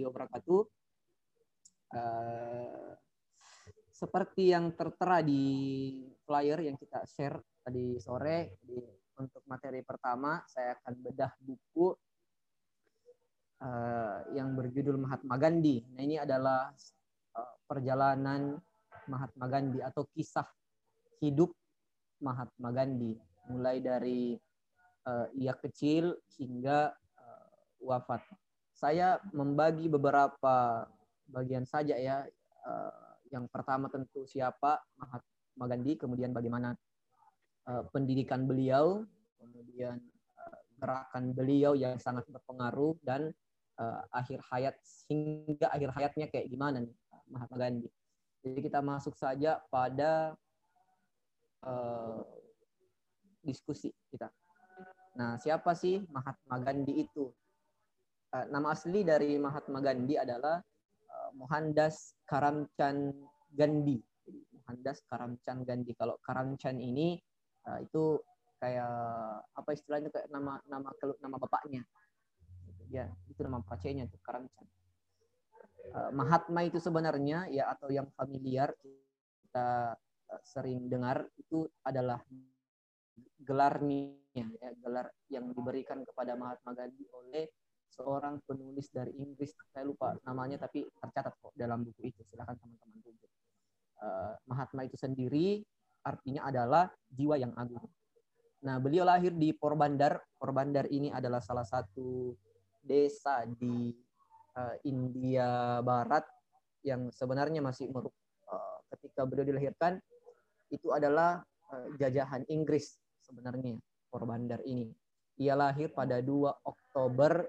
warahmatullahi wabarakatuh. Uh, seperti yang tertera di flyer yang kita share tadi sore, di, untuk materi pertama saya akan bedah buku uh, yang berjudul Mahatma Gandhi. Nah ini adalah uh, perjalanan Mahatma Gandhi atau kisah hidup Mahatma Gandhi, mulai dari uh, ia kecil hingga uh, wafat. Saya membagi beberapa bagian saja ya. Uh, yang pertama tentu siapa Mahatma Gandhi, kemudian bagaimana uh, pendidikan beliau, kemudian uh, gerakan beliau yang sangat berpengaruh dan akhir hayat hingga akhir hayatnya kayak gimana nih Mahatma Gandhi. Jadi kita masuk saja pada diskusi kita. Nah, siapa sih Mahatma Gandhi itu? Uh, nama asli dari Mahatma Gandhi adalah Mohandas Karamchand Gandhi. Mohandas Karamchand Gandhi. Kalau Karamchand ini uh, itu kayak apa istilahnya kayak nama nama nama bapaknya. Ya, itu nama pacenya itu Karamchand. Uh, Mahatma itu sebenarnya ya atau yang familiar kita uh, sering dengar itu adalah gelarnya ya, gelar yang diberikan kepada Mahatma Gandhi oleh seorang penulis dari Inggris saya lupa namanya tapi tercatat kok dalam buku itu. Silahkan teman-teman rujuk uh, Mahatma itu sendiri artinya adalah jiwa yang agung. Nah beliau lahir di Porbandar. Porbandar ini adalah salah satu desa di uh, India Barat yang sebenarnya masih meruk uh, ketika beliau dilahirkan itu adalah uh, jajahan Inggris sebenarnya Porbandar ini. Ia lahir pada 2 Oktober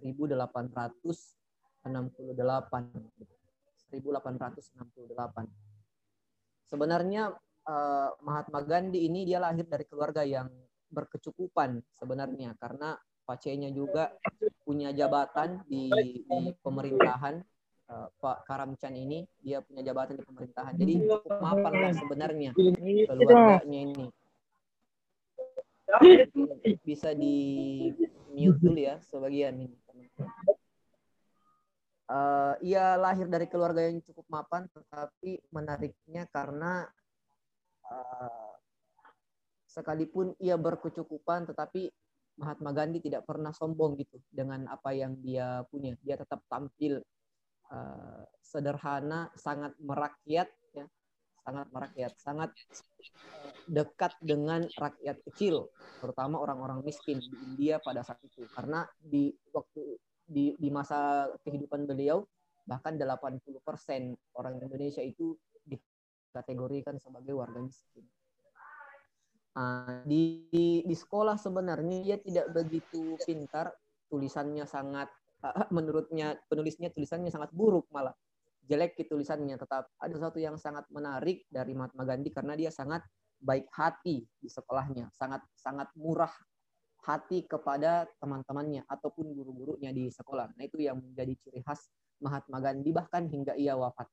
1868. 1868. Sebenarnya uh, Mahatma Gandhi ini dia lahir dari keluarga yang berkecukupan sebenarnya karena pacenya juga punya jabatan di, di pemerintahan uh, Pak Karamchan ini dia punya jabatan di pemerintahan jadi cukup mapan lah sebenarnya keluarganya ini bisa di mute dulu ya sebagian ini uh, ia lahir dari keluarga yang cukup mapan, tetapi menariknya karena uh, sekalipun ia berkecukupan, tetapi Mahatma Gandhi tidak pernah sombong gitu dengan apa yang dia punya. Dia tetap tampil uh, sederhana, sangat merakyat, ya, sangat merakyat, sangat dekat dengan rakyat kecil, terutama orang-orang miskin di India pada saat itu. Karena di waktu di, di masa kehidupan beliau bahkan 80% orang Indonesia itu dikategorikan sebagai warga miskin. Uh, di, di sekolah sebenarnya dia tidak begitu pintar, tulisannya sangat menurutnya penulisnya tulisannya sangat buruk malah jelek di tulisannya. Tetap ada sesuatu yang sangat menarik dari Mahatma Gandhi karena dia sangat baik hati di sekolahnya, sangat sangat murah hati kepada teman-temannya ataupun guru-gurunya di sekolah. Nah, itu yang menjadi ciri khas Mahatma Gandhi bahkan hingga ia wafat.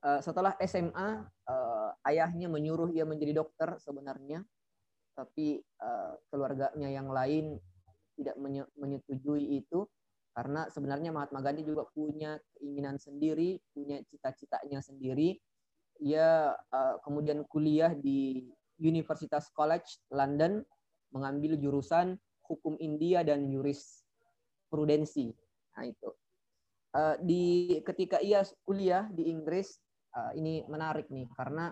Uh, setelah SMA, eh, ayahnya menyuruh ia menjadi dokter sebenarnya, tapi uh, keluarganya yang lain tidak menyetujui itu karena sebenarnya Mahatma Gandhi juga punya keinginan sendiri, punya cita-citanya sendiri. Ia uh, kemudian kuliah di Universitas College London mengambil jurusan hukum India dan jurisprudensi. Nah itu. Uh, di ketika ia kuliah di Inggris uh, ini menarik nih karena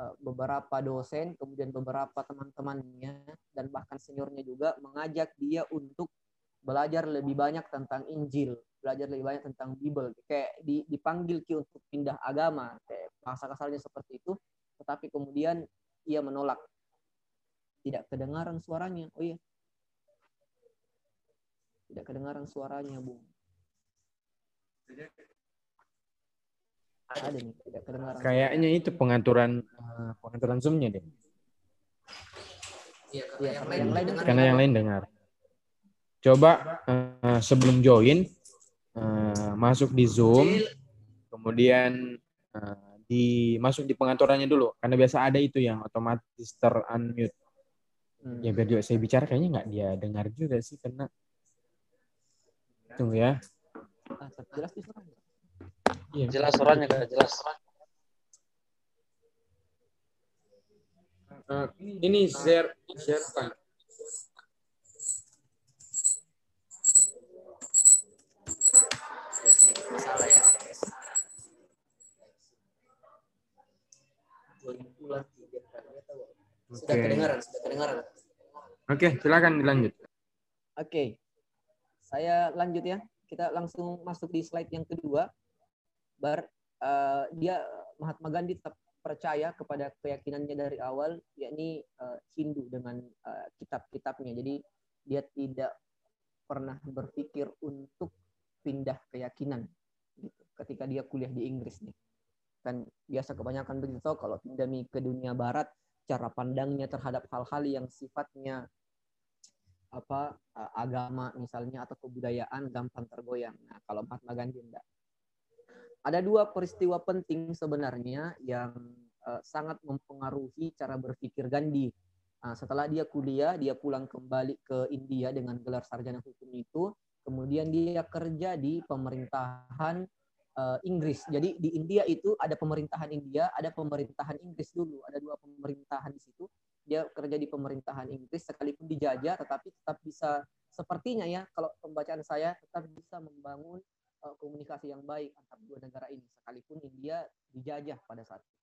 uh, beberapa dosen kemudian beberapa teman-temannya dan bahkan seniornya juga mengajak dia untuk belajar lebih banyak tentang Injil, belajar lebih banyak tentang Bible. Kayak di, dipanggil Ki untuk pindah agama, kayak bahasa kasarnya seperti itu. Tetapi kemudian ia menolak tidak kedengaran suaranya. Oh iya. Tidak kedengaran suaranya, Bung. Ada nih, tidak kedengaran. Kayaknya itu pengaturan uh, pengaturan Zoom-nya deh. Iya, karena, ya, yang, lain, lain karena yang lain dengar. Coba uh, sebelum join uh, masuk di Zoom, kemudian uh, di masuk di pengaturannya dulu karena biasa ada itu yang otomatis ter unmute Hmm. Ya biar juga saya bicara kayaknya nggak dia dengar juga sih karena Tunggu ya. Ah, jelas. Iya. Jelas suaranya kak, jelas. Eh, ini share share Pak. Masalah ya. Sudah Oke. kedengaran, sudah kedengaran. Oke, silakan dilanjut. Oke. Saya lanjut ya. Kita langsung masuk di slide yang kedua. Bar eh, dia Mahatma Gandhi tetap percaya kepada keyakinannya dari awal yakni eh, Hindu dengan eh, kitab-kitabnya. Jadi dia tidak pernah berpikir untuk pindah keyakinan gitu. Ketika dia kuliah di Inggris nih. Kan biasa kebanyakan begitu kalau pindah ke dunia barat cara pandangnya terhadap hal-hal yang sifatnya apa agama misalnya atau kebudayaan gampang tergoyang. Nah, kalau Mahatma Gandhi enggak. Ada dua peristiwa penting sebenarnya yang uh, sangat mempengaruhi cara berpikir Gandhi. Nah, setelah dia kuliah, dia pulang kembali ke India dengan gelar sarjana hukum itu, kemudian dia kerja di pemerintahan uh, Inggris. Jadi di India itu ada pemerintahan India, ada pemerintahan Inggris dulu, ada dua pemerintahan di situ dia kerja di pemerintahan Inggris sekalipun dijajah tetapi tetap bisa sepertinya ya kalau pembacaan saya tetap bisa membangun uh, komunikasi yang baik antar dua negara ini sekalipun India dijajah pada saat itu.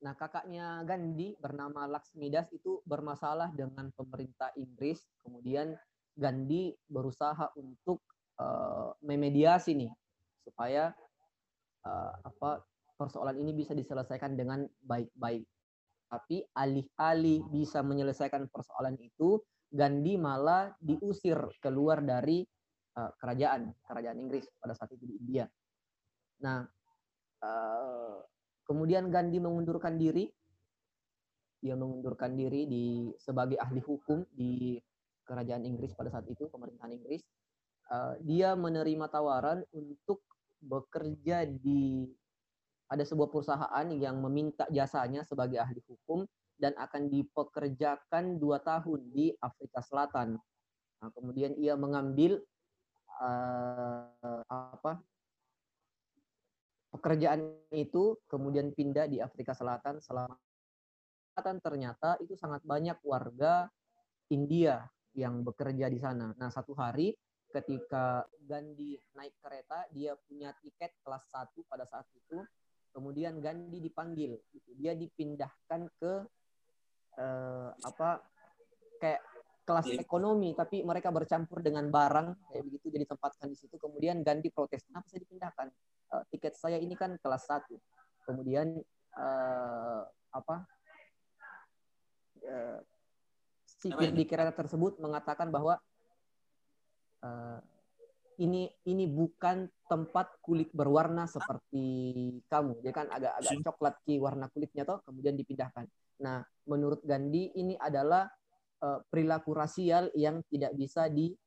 Nah, kakaknya Gandhi bernama Laksmidas itu bermasalah dengan pemerintah Inggris. Kemudian Gandhi berusaha untuk uh, memediasi nih supaya uh, apa persoalan ini bisa diselesaikan dengan baik-baik tapi alih-alih bisa menyelesaikan persoalan itu, Gandhi malah diusir keluar dari uh, kerajaan, kerajaan Inggris pada saat itu di India. Nah, uh, kemudian Gandhi mengundurkan diri, dia mengundurkan diri di sebagai ahli hukum di kerajaan Inggris pada saat itu, pemerintahan Inggris. Uh, dia menerima tawaran untuk bekerja di ada sebuah perusahaan yang meminta jasanya sebagai ahli hukum dan akan dipekerjakan dua tahun di Afrika Selatan. Nah, kemudian ia mengambil uh, apa pekerjaan itu, kemudian pindah di Afrika Selatan selama Selatan ternyata itu sangat banyak warga India yang bekerja di sana. Nah, satu hari ketika Gandhi naik kereta, dia punya tiket kelas 1 pada saat itu. Kemudian Gandhi dipanggil gitu. dia dipindahkan ke eh, apa kayak kelas ekonomi tapi mereka bercampur dengan barang kayak begitu jadi tempatkan di situ. Kemudian Gandhi protes kenapa saya dipindahkan? Eh, tiket saya ini kan kelas satu. Kemudian eh, apa eh, sipir di kereta tersebut mengatakan bahwa eh, ini ini bukan tempat kulit berwarna seperti kamu. Dia kan agak agak coklat ki warna kulitnya toh, kemudian dipindahkan. Nah, menurut Gandhi ini adalah uh, perilaku rasial yang tidak bisa dimaafkan.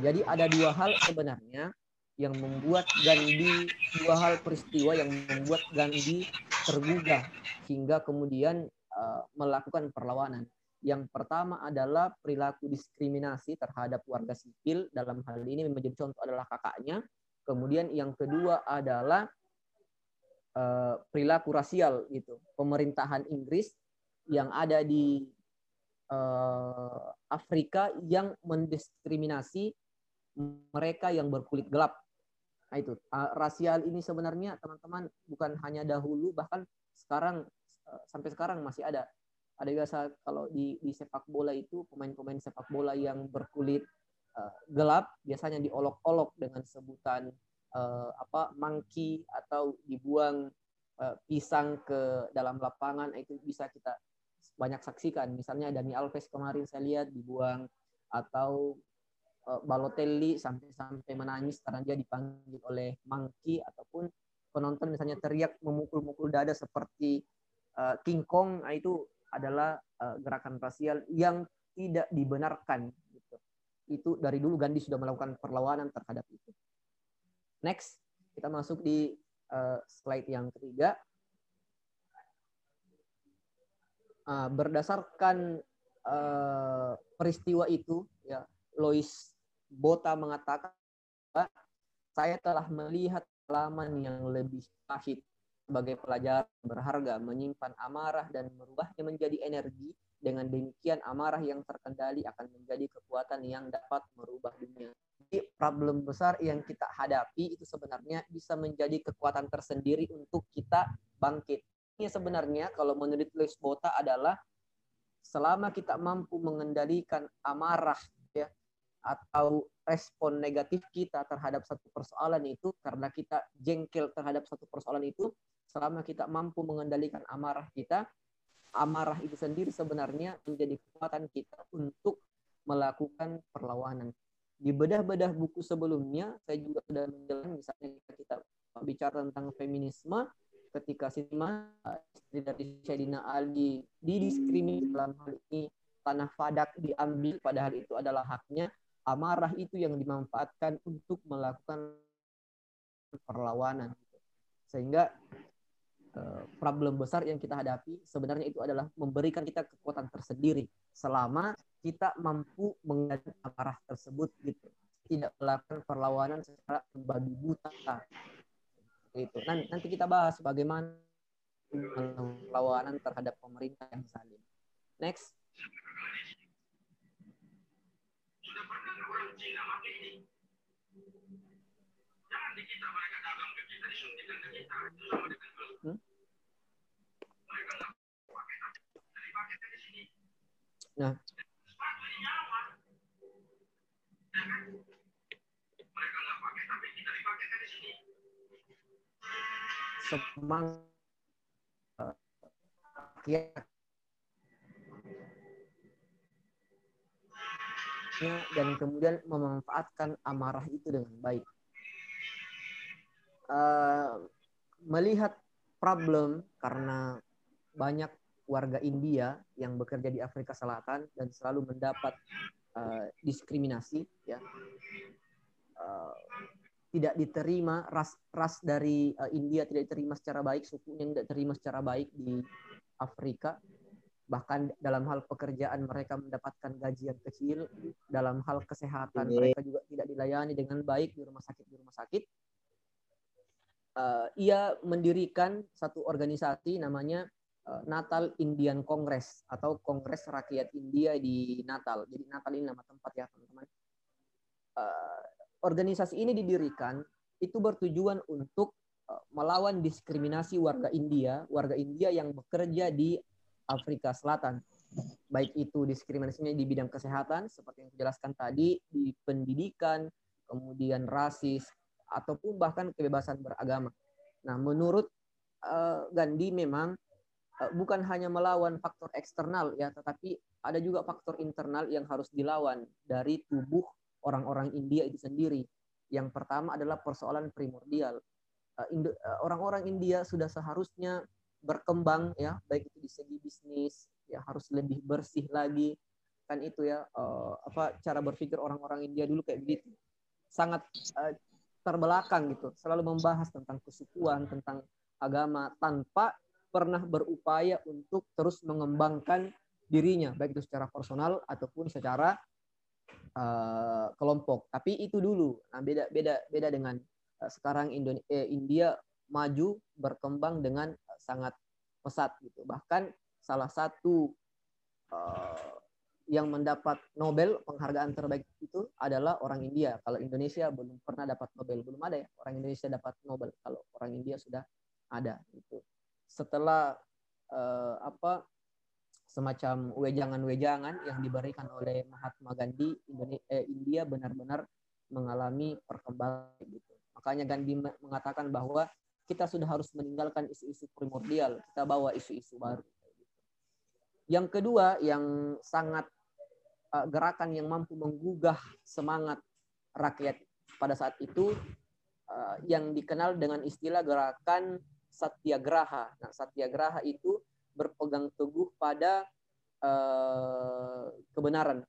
Uh, Jadi ada dua hal sebenarnya yang membuat Gandhi dua hal peristiwa yang membuat Gandhi tergugah hingga kemudian uh, melakukan perlawanan. Yang pertama adalah perilaku diskriminasi terhadap warga sipil. Dalam hal ini menjadi contoh adalah kakaknya. Kemudian yang kedua adalah uh, perilaku rasial gitu. Pemerintahan Inggris yang ada di uh, Afrika yang mendiskriminasi mereka yang berkulit gelap. Nah itu uh, rasial ini sebenarnya teman-teman bukan hanya dahulu bahkan sekarang sampai sekarang masih ada. Ada biasa kalau di, di sepak bola itu pemain-pemain sepak bola yang berkulit uh, gelap biasanya diolok-olok dengan sebutan uh, apa monkey atau dibuang uh, pisang ke dalam lapangan. Itu bisa kita banyak saksikan. Misalnya Dani Alves kemarin saya lihat dibuang atau Balotelli sampai-sampai menangis karena dia dipanggil oleh monkey ataupun penonton misalnya teriak memukul-mukul dada seperti uh, King Kong nah, itu adalah uh, gerakan rasial yang tidak dibenarkan. Gitu. Itu dari dulu Gandhi sudah melakukan perlawanan terhadap itu. Next, kita masuk di uh, slide yang ketiga. Berdasarkan peristiwa itu, ya Lois Bota mengatakan saya telah melihat pengalaman yang lebih pahit sebagai pelajar berharga menyimpan amarah dan merubahnya menjadi energi dengan demikian amarah yang terkendali akan menjadi kekuatan yang dapat merubah dunia. Jadi problem besar yang kita hadapi itu sebenarnya bisa menjadi kekuatan tersendiri untuk kita bangkit. Ini sebenarnya kalau menurut Luis Bota adalah selama kita mampu mengendalikan amarah ya atau respon negatif kita terhadap satu persoalan itu karena kita jengkel terhadap satu persoalan itu selama kita mampu mengendalikan amarah kita amarah itu sendiri sebenarnya menjadi kekuatan kita untuk melakukan perlawanan. Di bedah-bedah buku sebelumnya saya juga sudah menjelaskan misalnya kita bicara tentang feminisme ketika Sima istri dari Syedina Ali didiskriminasi dalam hal ini tanah Fadak diambil padahal itu adalah haknya amarah itu yang dimanfaatkan untuk melakukan perlawanan. Sehingga eh, problem besar yang kita hadapi sebenarnya itu adalah memberikan kita kekuatan tersendiri selama kita mampu mengendalikan amarah tersebut gitu. Tidak melakukan perlawanan secara babi buta itu nanti, kita bahas bagaimana perlawanan terhadap pemerintah yang zalim next hmm? Nah, semangat dan kemudian memanfaatkan amarah itu dengan baik. Uh, melihat problem karena banyak warga India yang bekerja di Afrika Selatan dan selalu mendapat uh, diskriminasi, ya, uh, tidak diterima ras ras dari uh, India tidak diterima secara baik, sukunya tidak diterima secara baik di Afrika. Bahkan dalam hal pekerjaan mereka mendapatkan gaji yang kecil, dalam hal kesehatan mereka juga tidak dilayani dengan baik di rumah sakit di rumah sakit. Uh, ia mendirikan satu organisasi namanya uh, Natal Indian Congress atau Kongres Rakyat India di Natal. Jadi Natal ini nama tempat ya teman-teman. Uh, organisasi ini didirikan itu bertujuan untuk melawan diskriminasi warga India, warga India yang bekerja di Afrika Selatan. Baik itu diskriminasinya di bidang kesehatan seperti yang dijelaskan tadi, di pendidikan, kemudian rasis ataupun bahkan kebebasan beragama. Nah, menurut uh, Gandhi memang uh, bukan hanya melawan faktor eksternal ya, tetapi ada juga faktor internal yang harus dilawan dari tubuh orang-orang India itu sendiri. Yang pertama adalah persoalan primordial. Eh, eh, orang-orang India sudah seharusnya berkembang ya, baik itu di segi bisnis, ya harus lebih bersih lagi. Kan itu ya apa cara berpikir orang-orang India dulu kayak begitu. Sangat terbelakang gitu, selalu membahas tentang kesukuan, tentang agama tanpa pernah berupaya untuk terus mengembangkan dirinya baik itu secara personal ataupun secara uh, kelompok. Tapi itu dulu. Nah, beda beda beda dengan uh, sekarang Indonesia, eh, India maju berkembang dengan uh, sangat pesat gitu. Bahkan salah satu uh, yang mendapat Nobel penghargaan terbaik itu adalah orang India. Kalau Indonesia belum pernah dapat Nobel, belum ada ya orang Indonesia dapat Nobel. Kalau orang India sudah ada itu. Setelah uh, apa semacam wejangan-wejangan yang diberikan oleh Mahatma Gandhi Indonesia, eh, India benar-benar mengalami perkembangan gitu. Makanya Gandhi mengatakan bahwa kita sudah harus meninggalkan isu-isu primordial, kita bawa isu-isu baru. Yang kedua yang sangat uh, gerakan yang mampu menggugah semangat rakyat pada saat itu uh, yang dikenal dengan istilah gerakan satyagraha. Nah, satyagraha itu berpegang teguh pada uh, kebenaran.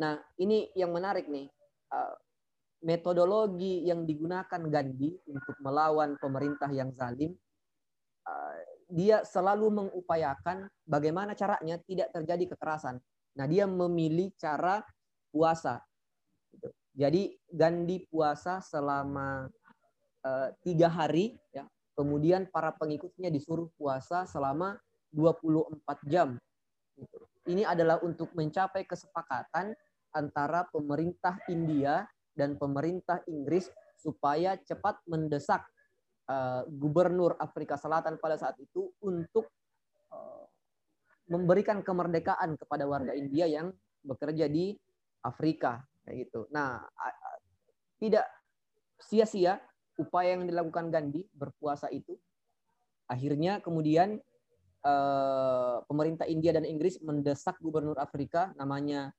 Nah, ini yang menarik nih. Metodologi yang digunakan Gandhi untuk melawan pemerintah yang zalim, dia selalu mengupayakan bagaimana caranya tidak terjadi kekerasan. Nah, dia memilih cara puasa. Jadi Gandhi puasa selama uh, tiga hari, ya. Kemudian para pengikutnya disuruh puasa selama 24 jam. Gitu. Ini adalah untuk mencapai kesepakatan antara pemerintah India dan pemerintah Inggris supaya cepat mendesak uh, gubernur Afrika Selatan pada saat itu untuk uh, memberikan kemerdekaan kepada warga India yang bekerja di Afrika kayak gitu. Nah, tidak sia-sia upaya yang dilakukan Gandhi berpuasa itu. Akhirnya kemudian uh, pemerintah India dan Inggris mendesak gubernur Afrika namanya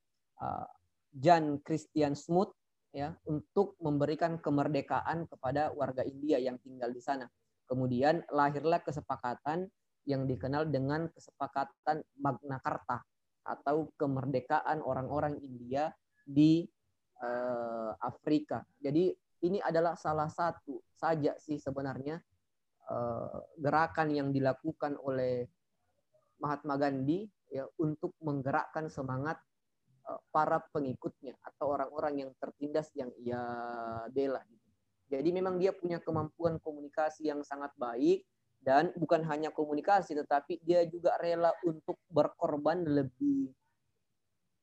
John Christian Smoot ya untuk memberikan kemerdekaan kepada warga India yang tinggal di sana. Kemudian lahirlah kesepakatan yang dikenal dengan kesepakatan Magna Carta atau kemerdekaan orang-orang India di uh, Afrika. Jadi ini adalah salah satu saja sih sebenarnya uh, gerakan yang dilakukan oleh Mahatma Gandhi ya untuk menggerakkan semangat para pengikutnya atau orang-orang yang tertindas yang ia bela. Jadi memang dia punya kemampuan komunikasi yang sangat baik dan bukan hanya komunikasi tetapi dia juga rela untuk berkorban lebih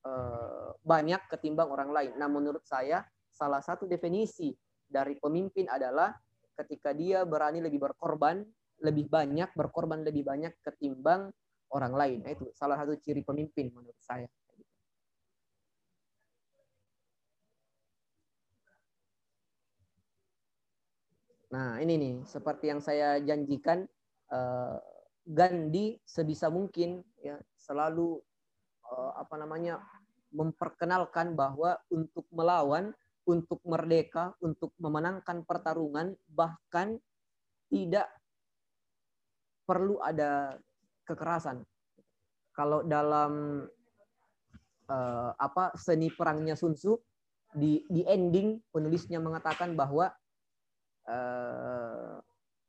uh, banyak ketimbang orang lain. Nah, menurut saya salah satu definisi dari pemimpin adalah ketika dia berani lebih berkorban, lebih banyak berkorban lebih banyak ketimbang orang lain. Nah, itu salah satu ciri pemimpin menurut saya. Nah, ini nih, seperti yang saya janjikan, uh, Gandhi sebisa mungkin ya selalu uh, apa namanya memperkenalkan bahwa untuk melawan, untuk merdeka, untuk memenangkan pertarungan bahkan tidak perlu ada kekerasan. Kalau dalam uh, apa seni perangnya Sun Tzu di di ending penulisnya mengatakan bahwa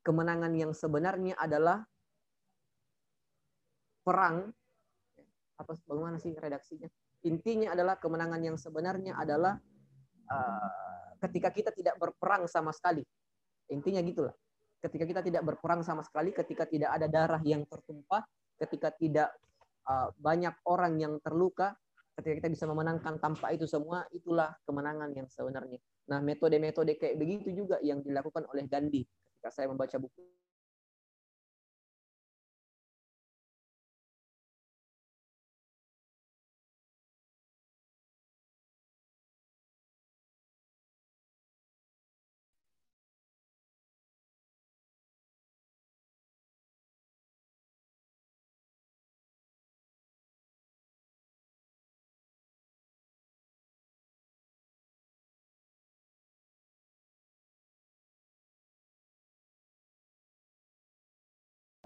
kemenangan yang sebenarnya adalah perang. Apa bagaimana sih redaksinya? Intinya adalah kemenangan yang sebenarnya adalah uh, ketika kita tidak berperang sama sekali. Intinya gitulah. Ketika kita tidak berperang sama sekali ketika tidak ada darah yang tertumpah ketika tidak uh, banyak orang yang terluka ketika kita bisa memenangkan tanpa itu semua itulah kemenangan yang sebenarnya Nah, metode-metode kayak begitu juga yang dilakukan oleh Gandhi ketika saya membaca buku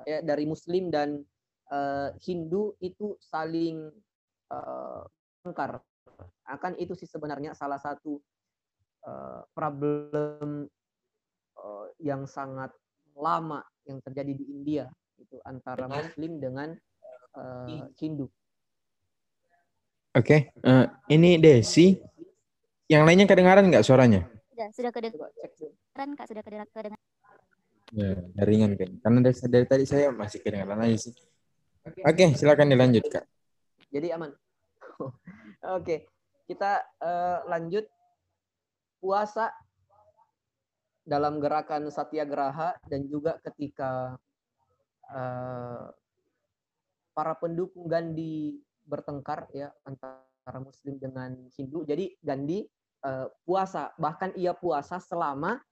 ya dari Muslim dan uh, Hindu itu saling uh, Akan itu sih sebenarnya salah satu uh, problem uh, yang sangat lama yang terjadi di India itu antara Muslim dengan uh, Hindu. Oke, okay. uh, ini Desi. Yang lainnya kedengaran nggak suaranya? Sudah, sudah kedengaran kak, sudah kedengaran. Ya, ringan kan. Karena dari, dari tadi saya masih kedengaran aja sih. Oke, okay, silakan dilanjut kak. Jadi aman. Oke, okay. kita uh, lanjut puasa dalam gerakan satyagraha dan juga ketika uh, para pendukung Gandhi bertengkar ya antara Muslim dengan Hindu. Jadi Gandhi uh, puasa, bahkan ia puasa selama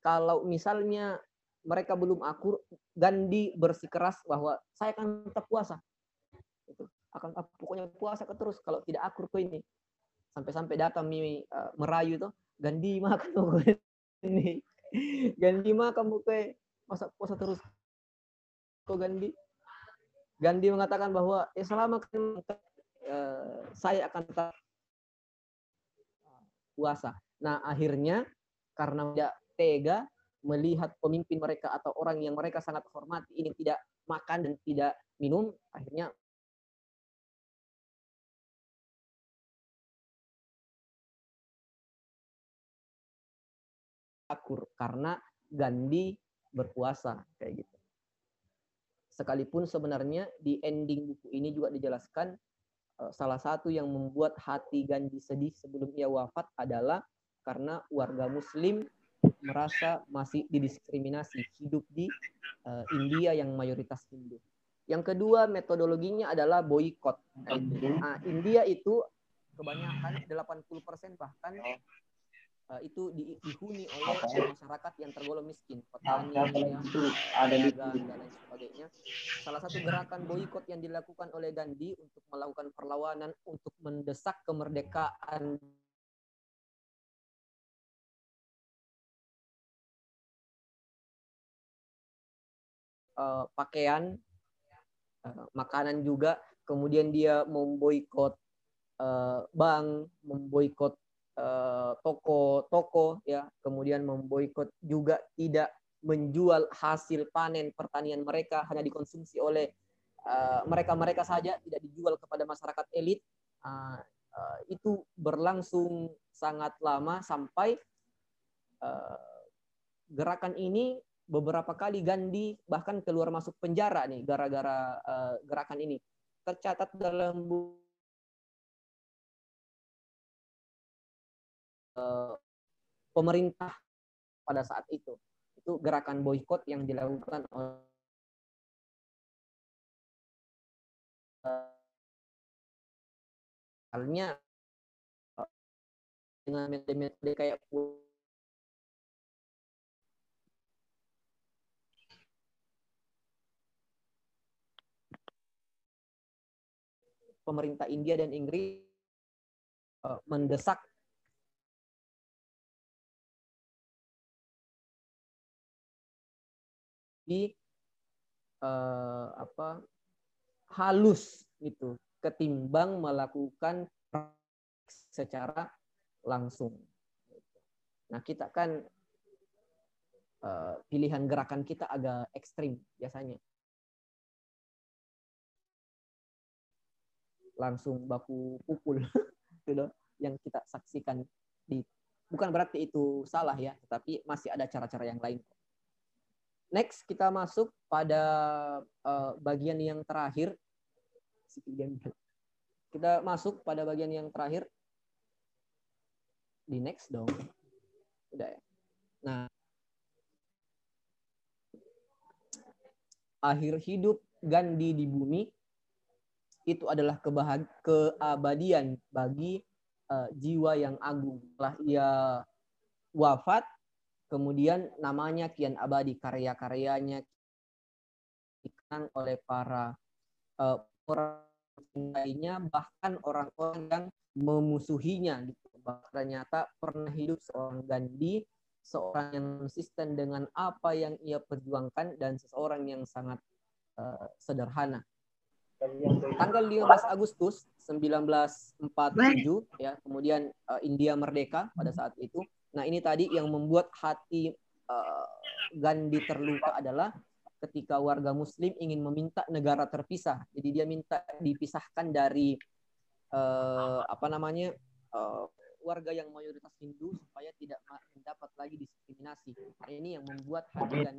kalau misalnya mereka belum akur, Gandhi bersikeras bahwa saya akan tetap puasa. Itu akan pokoknya puasa terus kalau tidak akur ke ini. Sampai-sampai datang mi uh, merayu tuh, Gandhi makan ini. Gandhi makan buka masa puasa terus. Kok Gandhi? Gandhi mengatakan bahwa ya selama uh, saya akan tetap puasa. Nah, akhirnya karena tidak tega melihat pemimpin mereka atau orang yang mereka sangat hormati ini tidak makan dan tidak minum, akhirnya akur karena Gandhi berpuasa kayak gitu. Sekalipun sebenarnya di ending buku ini juga dijelaskan eh, salah satu yang membuat hati Gandhi sedih sebelum ia wafat adalah karena warga muslim merasa masih didiskriminasi hidup di uh, India yang mayoritas Hindu. Yang kedua metodologinya adalah boykot. Nah, India itu kebanyakan 80% bahkan uh, itu di, dihuni oleh masyarakat yang tergolong miskin, petani, ya, ada dan lain sebagainya. Salah satu gerakan boykot yang dilakukan oleh Gandhi untuk melakukan perlawanan untuk mendesak kemerdekaan uh, pakaian, uh, makanan juga. Kemudian dia memboikot uh, bank, memboikot toko-toko, ya. Kemudian memboikot juga tidak menjual hasil panen pertanian mereka hanya dikonsumsi oleh mereka-mereka uh, saja, tidak dijual kepada masyarakat elit. Uh, uh, itu berlangsung sangat lama sampai uh, gerakan ini beberapa kali Gandhi bahkan keluar masuk penjara nih gara-gara uh, gerakan ini. Tercatat dalam uh, pemerintah pada saat itu. Itu gerakan boykot yang dilakukan oleh halnya dengan metode-metode kayak pemerintah India dan Inggris uh, mendesak di uh, apa halus itu ketimbang melakukan secara langsung. Nah kita kan uh, pilihan gerakan kita agak ekstrim biasanya. Langsung baku pukul gitu. Yang kita saksikan di bukan berarti itu salah ya tetapi masih ada cara-cara yang lain. Next kita masuk pada uh, bagian yang terakhir. Kita masuk pada bagian yang terakhir. Di next dong. Udah ya. Nah. Akhir hidup Gandhi di bumi itu adalah kebahag keabadian bagi uh, jiwa yang agung. Setelah ia wafat, kemudian namanya kian abadi, karya-karyanya dikenang oleh para uh, orang lainnya, bahkan orang-orang yang memusuhinya. Gitu. Ternyata pernah hidup seorang Gandhi, seorang yang konsisten dengan apa yang ia perjuangkan, dan seseorang yang sangat uh, sederhana tanggal 15 Agustus 1947 ya kemudian uh, India merdeka pada saat itu. Nah ini tadi yang membuat hati uh, Gandhi terluka adalah ketika warga muslim ingin meminta negara terpisah. Jadi dia minta dipisahkan dari uh, apa namanya uh, warga yang mayoritas Hindu supaya tidak mendapat lagi diskriminasi. Ini yang membuat hati dan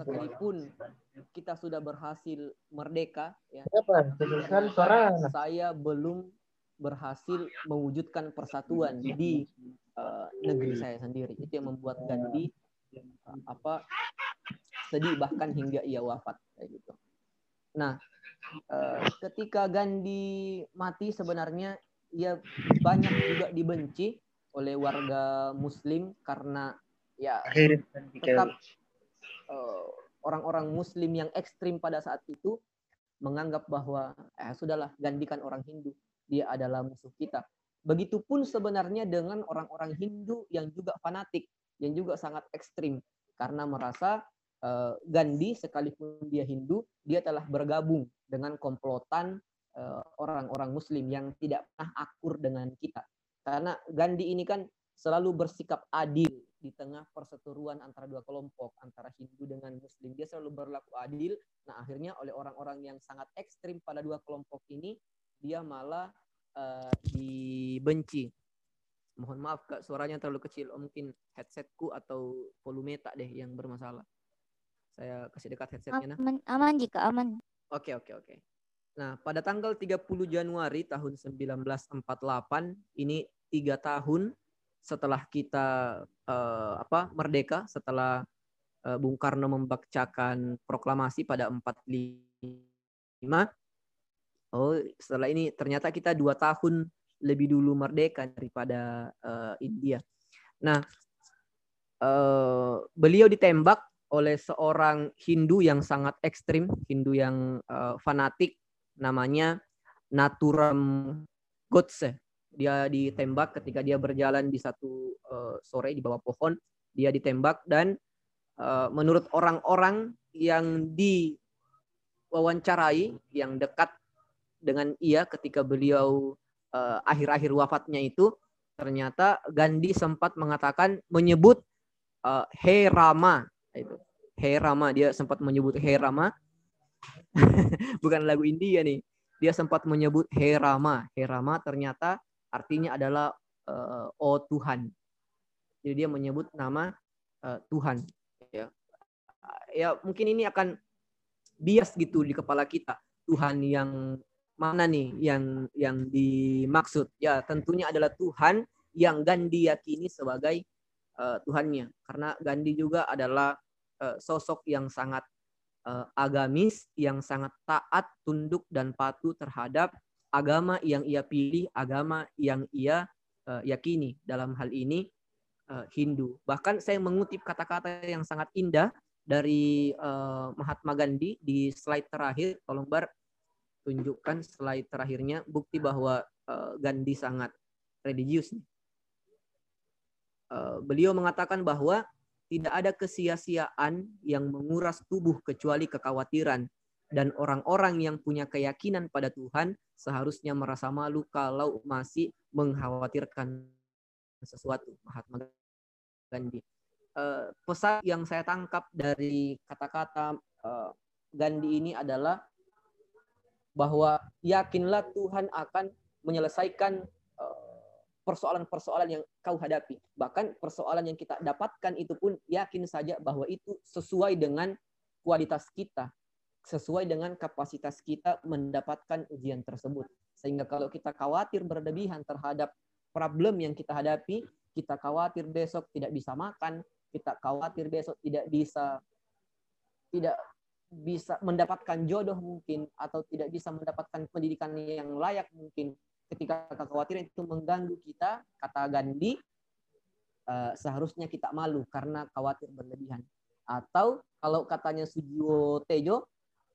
sekalipun kita sudah berhasil merdeka, ya, saya belum berhasil mewujudkan persatuan di uh, negeri saya sendiri. Itu yang membuat Gandhi uh, apa sedih bahkan hingga ia wafat kayak gitu. Nah, uh, ketika Gandhi mati sebenarnya ia banyak juga dibenci oleh warga Muslim karena ya tetap uh, orang-orang Muslim yang ekstrim pada saat itu menganggap bahwa eh sudahlah gantikan orang Hindu. Dia adalah musuh kita. Begitupun sebenarnya dengan orang-orang Hindu yang juga fanatik, yang juga sangat ekstrim. Karena merasa uh, Gandhi sekalipun dia Hindu, dia telah bergabung dengan komplotan orang-orang Muslim yang tidak pernah akur dengan kita. Karena Gandhi ini kan selalu bersikap adil di tengah perseteruan antara dua kelompok, antara Hindu dengan Muslim. Dia selalu berlaku adil. Nah, akhirnya oleh orang-orang yang sangat ekstrim pada dua kelompok ini, dia malah uh, dibenci. Mohon maaf Kak, suaranya terlalu kecil. Oh, mungkin headsetku atau volume tak deh yang bermasalah. Saya kasih dekat headsetnya nah. Aman, aman jika aman. Oke, oke, oke. Nah, pada tanggal 30 Januari tahun 1948 ini tiga tahun setelah kita eh, apa merdeka, setelah eh, Bung Karno membacakan proklamasi pada 45. Oh, setelah ini ternyata kita dua tahun lebih dulu merdeka daripada uh, India. Nah, uh, beliau ditembak oleh seorang Hindu yang sangat ekstrim, Hindu yang uh, fanatik, namanya Naturam Godse. Dia ditembak ketika dia berjalan di satu uh, sore di bawah pohon. Dia ditembak dan uh, menurut orang-orang yang diwawancarai, yang dekat dengan ia ketika beliau uh, akhir-akhir wafatnya itu ternyata Gandhi sempat mengatakan menyebut uh, He Rama Rama dia sempat menyebut He Rama bukan lagu India nih. Dia sempat menyebut He Rama He Rama ternyata artinya adalah uh, oh Tuhan. Jadi dia menyebut nama uh, Tuhan. Ya. Ya mungkin ini akan bias gitu di kepala kita. Tuhan yang mana nih yang yang dimaksud? Ya, tentunya adalah Tuhan yang Gandhi yakini sebagai uh, Tuhannya. Karena Gandhi juga adalah uh, sosok yang sangat agamis, yang sangat taat, tunduk dan patuh terhadap agama yang ia pilih, agama yang ia uh, yakini. Dalam hal ini uh, Hindu. Bahkan saya mengutip kata-kata yang sangat indah dari Mahatma Gandhi di slide terakhir. Tolong bar tunjukkan slide terakhirnya bukti bahwa Gandhi sangat religius. Beliau mengatakan bahwa tidak ada kesia-siaan yang menguras tubuh kecuali kekhawatiran dan orang-orang yang punya keyakinan pada Tuhan seharusnya merasa malu kalau masih mengkhawatirkan sesuatu. Mahatma Gandhi. Uh, pesan yang saya tangkap dari kata-kata uh, Gandhi ini adalah bahwa yakinlah Tuhan akan menyelesaikan eh, persoalan-persoalan yang kau hadapi. Bahkan persoalan yang kita dapatkan itu pun yakin saja bahwa itu sesuai dengan kualitas kita, sesuai dengan kapasitas kita mendapatkan ujian tersebut. Sehingga kalau kita khawatir berlebihan terhadap problem yang kita hadapi, kita khawatir besok tidak bisa makan, kita khawatir besok tidak bisa tidak bisa mendapatkan jodoh mungkin atau tidak bisa mendapatkan pendidikan yang layak mungkin ketika kekhawatiran itu mengganggu kita kata Gandhi uh, seharusnya kita malu karena khawatir berlebihan. Atau kalau katanya Sujiwo Tejo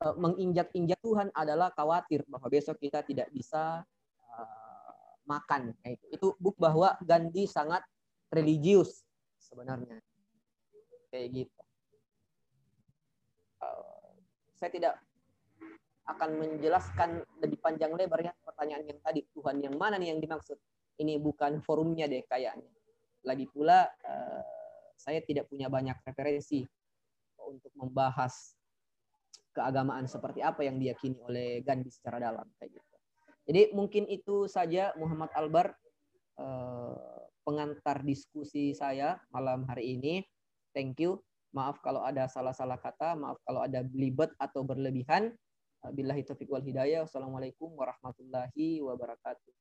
uh, menginjak-injak Tuhan adalah khawatir bahwa besok kita tidak bisa uh, makan. Kayak itu. itu buk bahwa Gandhi sangat religius sebenarnya. Kayak gitu. Saya tidak akan menjelaskan lebih panjang lebar ya pertanyaan yang tadi Tuhan yang mana nih yang dimaksud ini bukan forumnya deh kayaknya lagi pula uh, saya tidak punya banyak referensi untuk membahas keagamaan seperti apa yang diyakini oleh Gandhi secara dalam kayak gitu. Jadi mungkin itu saja Muhammad Albar uh, pengantar diskusi saya malam hari ini. Thank you. Maaf kalau ada salah-salah kata, maaf kalau ada belibet atau berlebihan. Billahi taufiq wal hidayah. Wassalamualaikum warahmatullahi wabarakatuh.